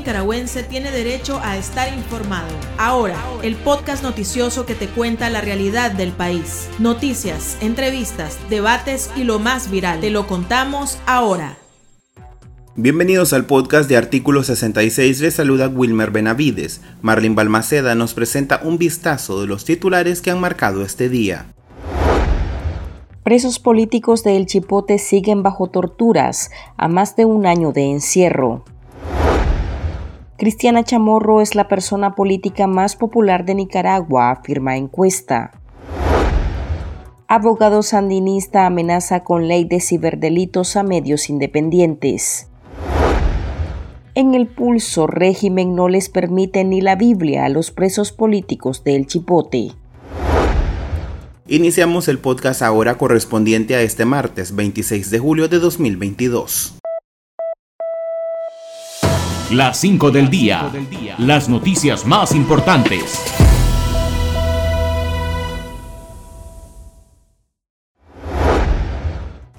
nicaragüense tiene derecho a estar informado. Ahora, el podcast noticioso que te cuenta la realidad del país. Noticias, entrevistas, debates y lo más viral. Te lo contamos ahora. Bienvenidos al podcast de Artículo 66. Les saluda Wilmer Benavides. Marlene Balmaceda nos presenta un vistazo de los titulares que han marcado este día. Presos políticos de El Chipote siguen bajo torturas a más de un año de encierro. Cristiana Chamorro es la persona política más popular de Nicaragua, afirma encuesta. Abogado sandinista amenaza con ley de ciberdelitos a medios independientes. En el pulso régimen no les permite ni la Biblia a los presos políticos de El Chipote. Iniciamos el podcast ahora correspondiente a este martes 26 de julio de 2022. Las 5 del día. Las noticias más importantes.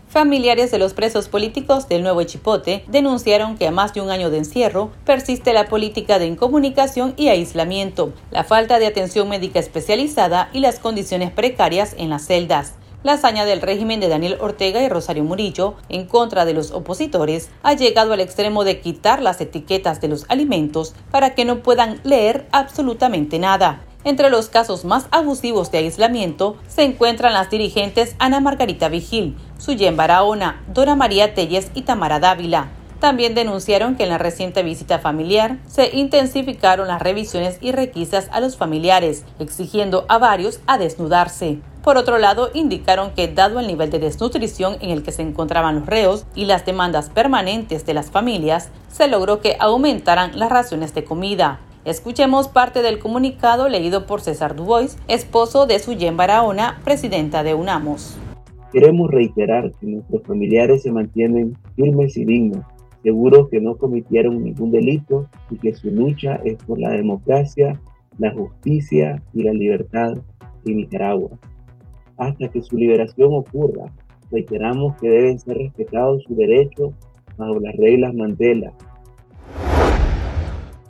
Familiares de los presos políticos del Nuevo Chipote denunciaron que a más de un año de encierro persiste la política de incomunicación y aislamiento, la falta de atención médica especializada y las condiciones precarias en las celdas. La hazaña del régimen de Daniel Ortega y Rosario Murillo en contra de los opositores ha llegado al extremo de quitar las etiquetas de los alimentos para que no puedan leer absolutamente nada. Entre los casos más abusivos de aislamiento se encuentran las dirigentes Ana Margarita Vigil, Suyen Barahona, Dora María Telles y Tamara Dávila. También denunciaron que en la reciente visita familiar se intensificaron las revisiones y requisas a los familiares, exigiendo a varios a desnudarse. Por otro lado, indicaron que dado el nivel de desnutrición en el que se encontraban los reos y las demandas permanentes de las familias, se logró que aumentaran las raciones de comida. Escuchemos parte del comunicado leído por César Dubois, esposo de Suyen Barahona, presidenta de UNAMOS. Queremos reiterar que nuestros familiares se mantienen firmes y dignos, seguros que no cometieron ningún delito y que su lucha es por la democracia, la justicia y la libertad en Nicaragua. Hasta que su liberación ocurra, reiteramos que deben ser respetados sus derechos bajo las reglas Mandela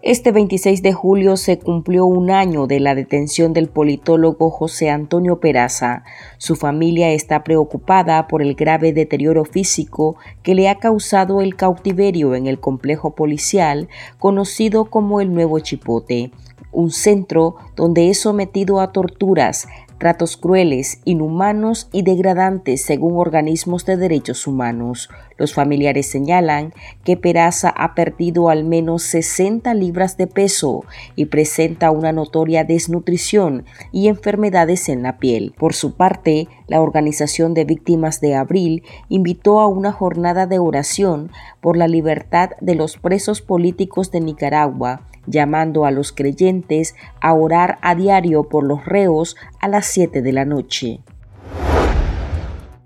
este 26 de julio se cumplió un año de la detención del politólogo José Antonio Peraza. Su familia está preocupada por el grave deterioro físico que le ha causado el cautiverio en el complejo policial conocido como el Nuevo Chipote, un centro donde es sometido a torturas, tratos crueles, inhumanos y degradantes según organismos de derechos humanos. Los familiares señalan que Peraza ha perdido al menos 60 libras de peso y presenta una notoria desnutrición y enfermedades en la piel. Por su parte, la Organización de Víctimas de Abril invitó a una jornada de oración por la libertad de los presos políticos de Nicaragua llamando a los creyentes a orar a diario por los reos a las 7 de la noche.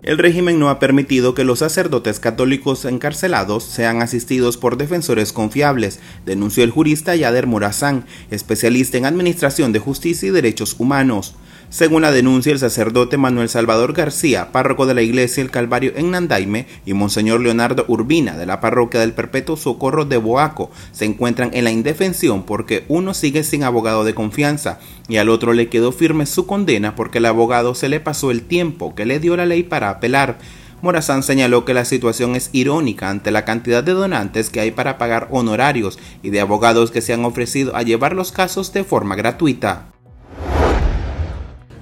El régimen no ha permitido que los sacerdotes católicos encarcelados sean asistidos por defensores confiables, denunció el jurista Yader Morazán, especialista en Administración de Justicia y Derechos Humanos. Según la denuncia, el sacerdote Manuel Salvador García, párroco de la iglesia El Calvario en Nandaime, y Monseñor Leonardo Urbina, de la parroquia del Perpetuo Socorro de Boaco, se encuentran en la indefensión porque uno sigue sin abogado de confianza y al otro le quedó firme su condena porque el abogado se le pasó el tiempo que le dio la ley para apelar. Morazán señaló que la situación es irónica ante la cantidad de donantes que hay para pagar honorarios y de abogados que se han ofrecido a llevar los casos de forma gratuita.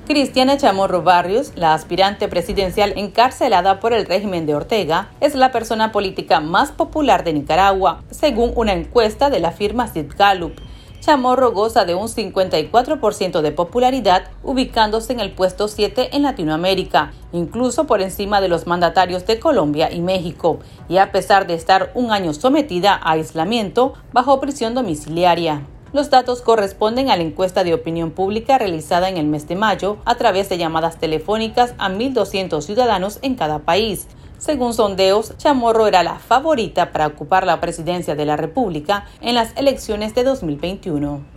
Cristiana Chamorro Barrios, la aspirante presidencial encarcelada por el régimen de Ortega, es la persona política más popular de Nicaragua, según una encuesta de la firma Sid Gallup. Chamorro goza de un 54% de popularidad, ubicándose en el puesto 7 en Latinoamérica, incluso por encima de los mandatarios de Colombia y México, y a pesar de estar un año sometida a aislamiento bajo prisión domiciliaria. Los datos corresponden a la encuesta de opinión pública realizada en el mes de mayo a través de llamadas telefónicas a 1.200 ciudadanos en cada país. Según sondeos, Chamorro era la favorita para ocupar la presidencia de la República en las elecciones de 2021.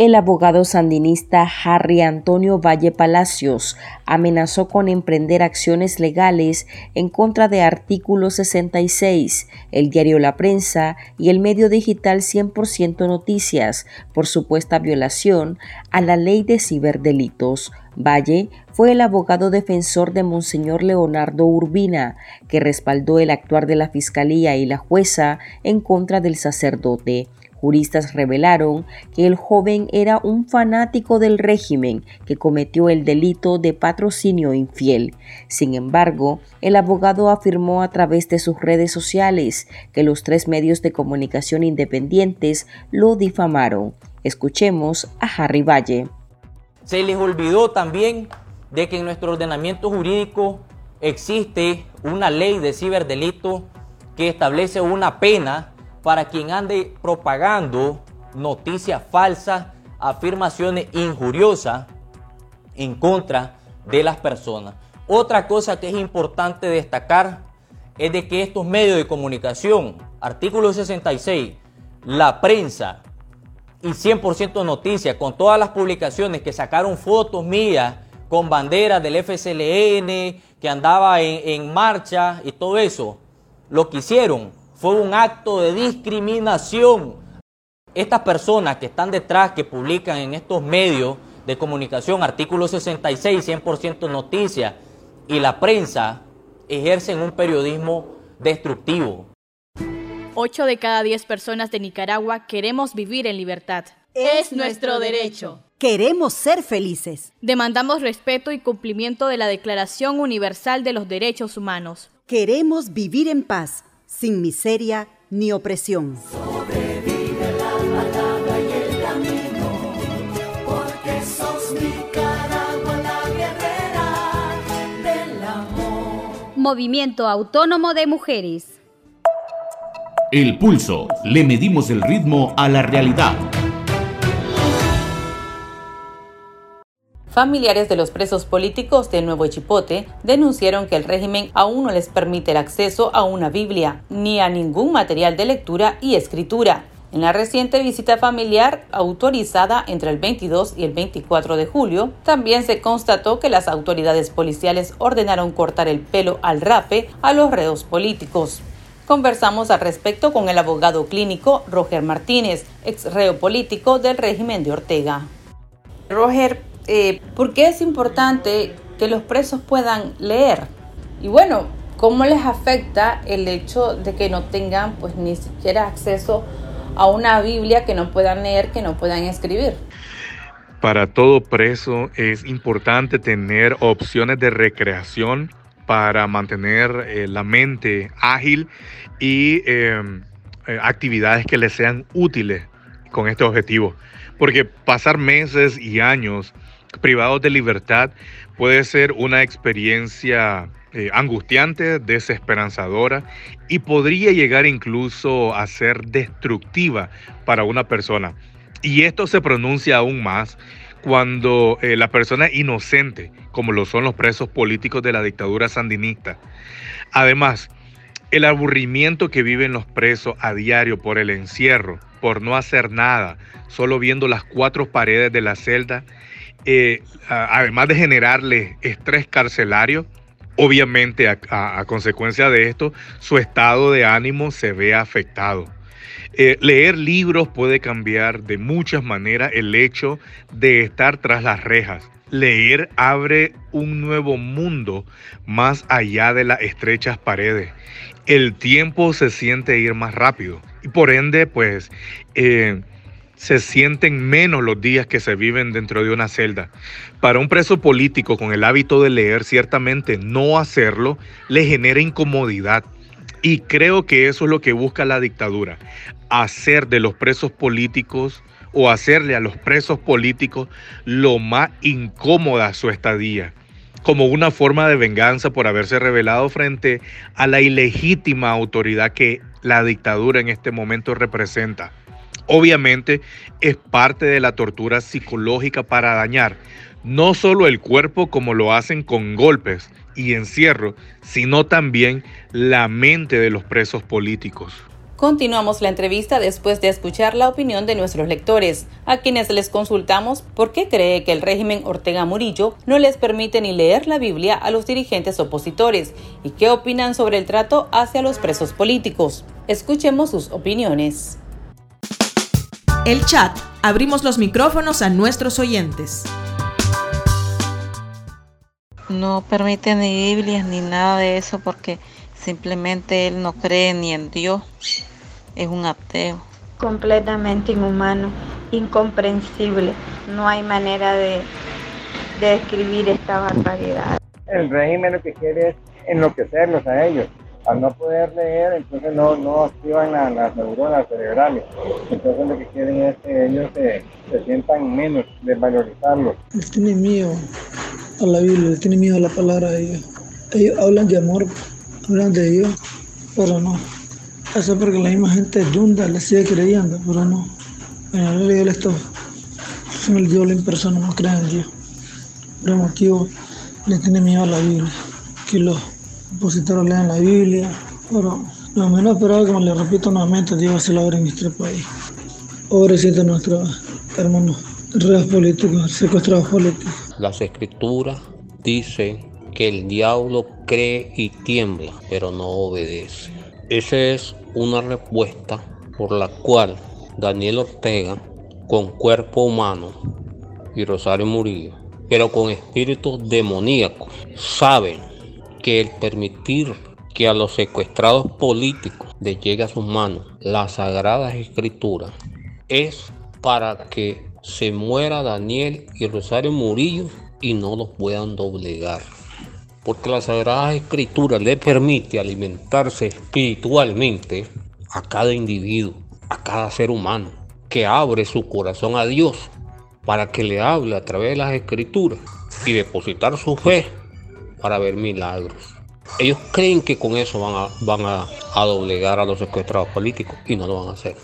El abogado sandinista Harry Antonio Valle Palacios amenazó con emprender acciones legales en contra de Artículo 66, el diario La Prensa y el medio digital 100% Noticias por supuesta violación a la ley de ciberdelitos. Valle fue el abogado defensor de Monseñor Leonardo Urbina, que respaldó el actuar de la Fiscalía y la jueza en contra del sacerdote. Juristas revelaron que el joven era un fanático del régimen que cometió el delito de patrocinio infiel. Sin embargo, el abogado afirmó a través de sus redes sociales que los tres medios de comunicación independientes lo difamaron. Escuchemos a Harry Valle. Se les olvidó también de que en nuestro ordenamiento jurídico existe una ley de ciberdelito que establece una pena para quien ande propagando noticias falsas, afirmaciones injuriosas en contra de las personas. Otra cosa que es importante destacar es de que estos medios de comunicación, artículo 66, la prensa y 100% noticias, con todas las publicaciones que sacaron fotos mías con banderas del FSLN, que andaba en, en marcha y todo eso, lo que hicieron fue un acto de discriminación. Estas personas que están detrás, que publican en estos medios de comunicación, artículo 66, 100% noticias, y la prensa, ejercen un periodismo destructivo. Ocho de cada diez personas de Nicaragua queremos vivir en libertad. Es nuestro derecho. Queremos ser felices. Demandamos respeto y cumplimiento de la Declaración Universal de los Derechos Humanos. Queremos vivir en paz sin miseria ni opresión. Sobrevive la palabra y el camino, porque sos Nicaragua la guerrera del amor. Movimiento Autónomo de Mujeres. El pulso. Le medimos el ritmo a la realidad. Familiares de los presos políticos de Nuevo Chipote denunciaron que el régimen aún no les permite el acceso a una Biblia ni a ningún material de lectura y escritura. En la reciente visita familiar autorizada entre el 22 y el 24 de julio, también se constató que las autoridades policiales ordenaron cortar el pelo al rape a los reos políticos. Conversamos al respecto con el abogado clínico Roger Martínez, ex reo político del régimen de Ortega. Roger, eh, ¿por qué es importante que los presos puedan leer? Y bueno, ¿cómo les afecta el hecho de que no tengan pues ni siquiera acceso a una Biblia que no puedan leer, que no puedan escribir? Para todo preso es importante tener opciones de recreación para mantener eh, la mente ágil y em, eh, actividades que les sean útiles con este objetivo. Porque pasar meses y años privados de libertad puede ser una experiencia eh, angustiante, desesperanzadora y podría llegar incluso a ser destructiva para una persona. Y esto se pronuncia aún más cuando eh, la persona es inocente, como lo son los presos políticos de la dictadura sandinista. Además, el aburrimiento que viven los presos a diario por el encierro, por no hacer nada, solo viendo las cuatro paredes de la celda, eh, además de generarle estrés carcelario, obviamente a, consecuencia de esto, su estado de ánimo se ve afectado. Eh, leer libros puede cambiar de muchas maneras el hecho de estar tras las rejas. Leer abre un nuevo mundo más allá de las estrechas paredes. El tiempo se siente ir más rápido y por ende, pues, eh, se sienten menos los días que se viven dentro de una celda. Para un preso político con el hábito de leer, ciertamente no hacerlo le genera incomodidad. Y creo que eso es lo que busca la dictadura, hacer de los presos políticos o hacerle a los presos políticos lo más incómoda su estadía, como una forma de venganza por haberse revelado frente a la ilegítima autoridad que la dictadura en este momento representa. Obviamente es parte de la tortura psicológica para dañar no solo el cuerpo como lo hacen con golpes y encierro, sino también la mente de los presos políticos. Continuamos la entrevista después de escuchar la opinión de nuestros lectores, a quienes les consultamos por qué cree que el régimen Ortega Murillo no les permite ni leer la Biblia a los dirigentes opositores y qué opinan sobre el trato hacia los presos políticos. Escuchemos sus opiniones. El chat. Abrimos los micrófonos a nuestros oyentes. No permite ni Biblias ni nada de eso porque simplemente él no cree ni en Dios es un ateo. Completamente inhumano, incomprensible. No hay manera de, de describir esta barbaridad. El régimen lo que quiere es enloquecerlos a ellos. Al no poder leer, entonces no, no activan las, neuronas cerebrales. Entonces lo que quieren es que ellos se, se sientan menos, desvalorizarlos. Les tiene miedo a la Biblia, les tiene miedo a la palabra de Dios. Ellos hablan de amor, hablan de Dios, pero no, eso porque la misma gente yunda le sigue creyendo, pero no. En realidad esto son el diablo en persona, no creen en Dios. Por el motivo le tiene miedo a la Biblia. Que los opositores lean la Biblia, pero lo menos esperado, como le repito nuevamente, Dios hacer la obra en nuestro país. Pobrecito nuestros hermanos reos políticos, secuestrados políticos. Las escrituras dicen que el diablo cree y tiembla, pero no obedece. Esa es una respuesta por la cual Daniel Ortega, con cuerpo humano, y Rosario Murillo, pero con espíritus demoníacos, saben que el permitir que a los secuestrados políticos les llegue a sus manos las sagradas escrituras es para que se muera Daniel y Rosario Murillo y no los puedan doblegar. Porque la Sagrada Escritura le permite alimentarse espiritualmente a cada individuo, a cada ser humano, que abre su corazón a Dios para que le hable a través de las Escrituras y depositar su fe para ver milagros. Ellos creen que con eso van a, van a, doblegar a los secuestrados políticos y no lo van a hacer.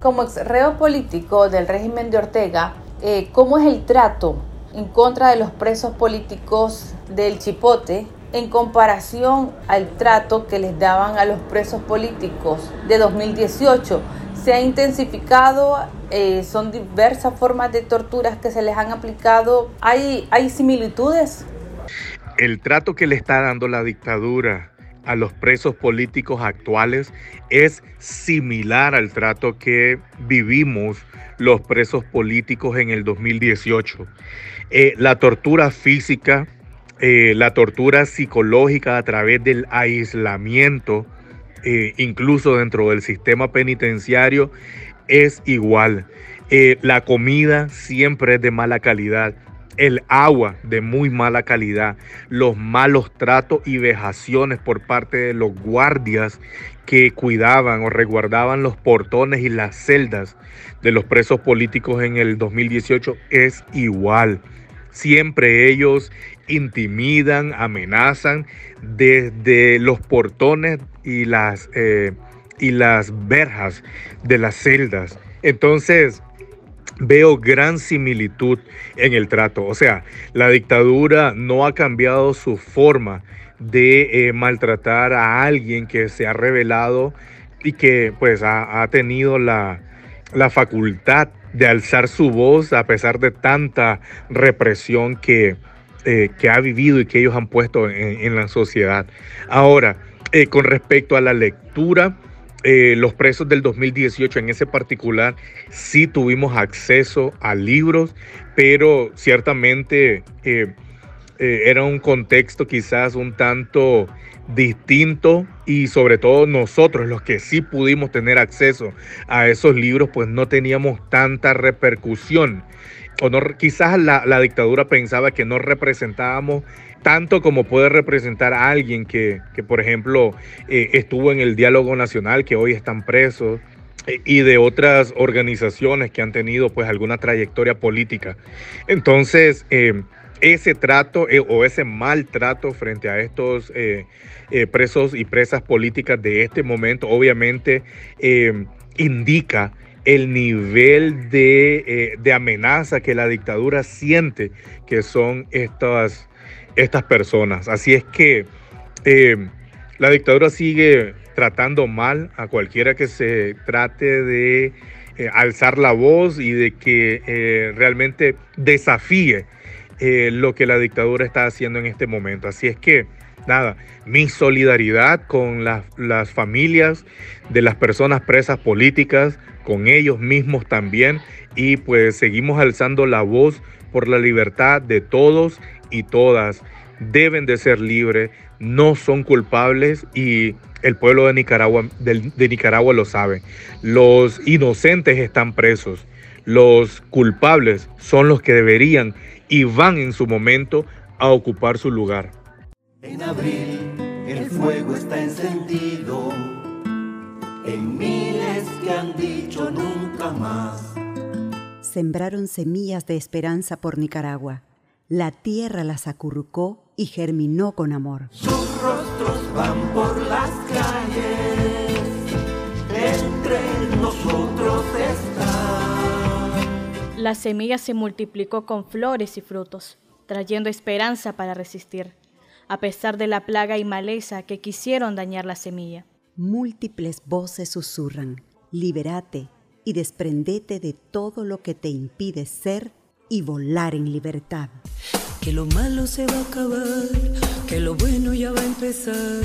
Como ex reo político del régimen de Ortega, eh, ¿cómo es el trato en contra de los presos políticos del Chipote en comparación al trato que les daban a los presos políticos de 2018. Se ha intensificado, eh, son diversas formas de torturas que se les han aplicado. ¿Hay, ¿Hay similitudes? El trato que le está dando la dictadura a los presos políticos actuales es similar al trato que vivimos los presos políticos en el 2018. Eh, la tortura física, eh, la tortura psicológica a través del aislamiento, eh, incluso dentro del sistema penitenciario, es igual. la comida siempre es de mala calidad el agua de muy mala calidad, los malos tratos y vejaciones por parte de los guardias que cuidaban o resguardaban los portones y las celdas de los presos políticos en el 2018 es igual. Siempre ellos intimidan, amenazan desde los portones y las, eh, y las verjas de las celdas. Entonces, veo gran similitud en el trato. O sea, la dictadura no ha cambiado su forma de eh, maltratar a alguien que se ha revelado y que pues ha, tenido la, facultad de alzar su voz a pesar de tanta represión que, eh, que ha vivido y que ellos han puesto en, la sociedad. Ahora, eh, con respecto a la lectura, eh, los presos del 2018 en ese particular sí tuvimos acceso a libros, pero ciertamente eh, eh, era un contexto quizás un tanto distinto y sobre todo nosotros los que sí pudimos tener acceso a esos libros pues no teníamos tanta repercusión. O no, quizás la, la dictadura pensaba que no representábamos tanto como puede representar a alguien que, por ejemplo, eh, estuvo en el diálogo nacional, que hoy están presos, eh, y de otras organizaciones que han tenido pues alguna trayectoria política. Entonces, eh, ese trato o ese maltrato frente a estos presos y presas políticas de este momento, obviamente indica el nivel de, de, amenaza que la dictadura siente que son estas estas personas. Así es que eh, la dictadura sigue tratando mal a cualquiera que se trate de eh, alzar la voz y de que eh, realmente desafíe lo que la dictadura está haciendo en este momento. Así es que, nada, mi solidaridad con las familias de las personas presas políticas, con ellos mismos también, y pues seguimos alzando la voz por la libertad de todos y todas. Deben de ser libres, no son culpables y el pueblo de Nicaragua, de, Nicaragua lo sabe. Los inocentes están presos. Los culpables son los que deberían y van en su momento a ocupar su lugar. En abril el fuego está encendido en miles que han dicho nunca más. Sembraron semillas de esperanza por Nicaragua. La tierra las acurrucó y germinó con amor. Sus rostros van por las calles, entre nosotros está. La semilla se multiplicó con flores y frutos, trayendo esperanza para resistir, a pesar de la plaga y maleza que quisieron dañar la semilla. Múltiples voces susurran, liberate y desprendete de todo lo que te impide ser y volar en libertad que lo malo se va a acabar, que lo bueno ya va a empezar.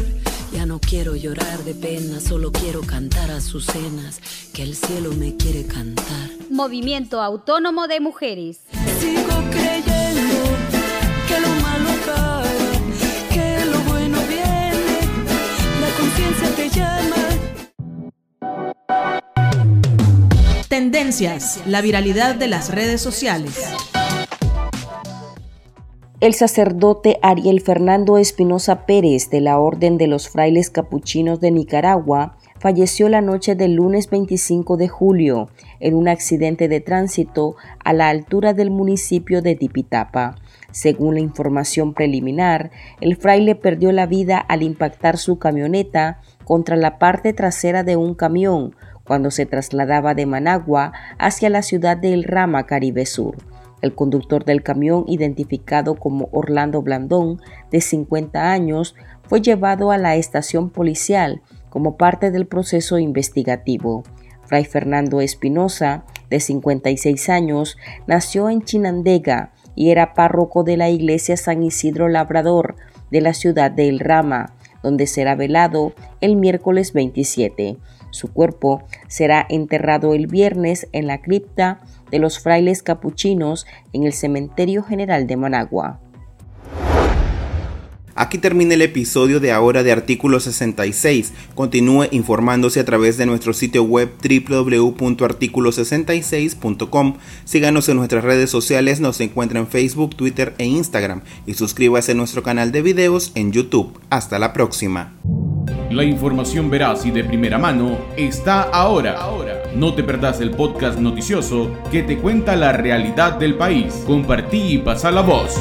Ya no quiero llorar de pena, solo quiero cantar a sus cenas, que el cielo me quiere cantar. Movimiento Autónomo de Mujeres. Sigo creyendo que lo malo acaba, que lo bueno viene, la conciencia te llama. Tendencias, la viralidad de las redes sociales. El sacerdote Ariel Fernando Espinosa Pérez de la Orden de los Frailes Capuchinos de Nicaragua falleció la noche del lunes 25 de julio en un accidente de tránsito a la altura del municipio de Tipitapa. Según la información preliminar, el fraile perdió la vida al impactar su camioneta contra la parte trasera de un camión cuando se trasladaba de Managua hacia la ciudad de El Rama, Caribe Sur. El conductor del camión, identificado como Orlando Blandón, de 50 años, fue llevado a la estación policial como parte del proceso investigativo. Fray Fernando Espinosa, de 56 años, nació en Chinandega y era párroco de la iglesia San Isidro Labrador de la ciudad de El Rama, donde será velado el miércoles 27. Su cuerpo será enterrado el viernes en la cripta de los frailes capuchinos en el Cementerio General de Managua. Aquí termina el episodio de ahora de Artículo 66. Continúe informándose a través de nuestro sitio web www.articulo66.com. Síganos en nuestras redes sociales, nos encuentra en Facebook, Twitter e Instagram y suscríbase a nuestro canal de videos en YouTube. Hasta la próxima. La información veraz y de primera mano está ahora. No te perdás el podcast noticioso que te cuenta la realidad del país. Compartí y pasa la voz.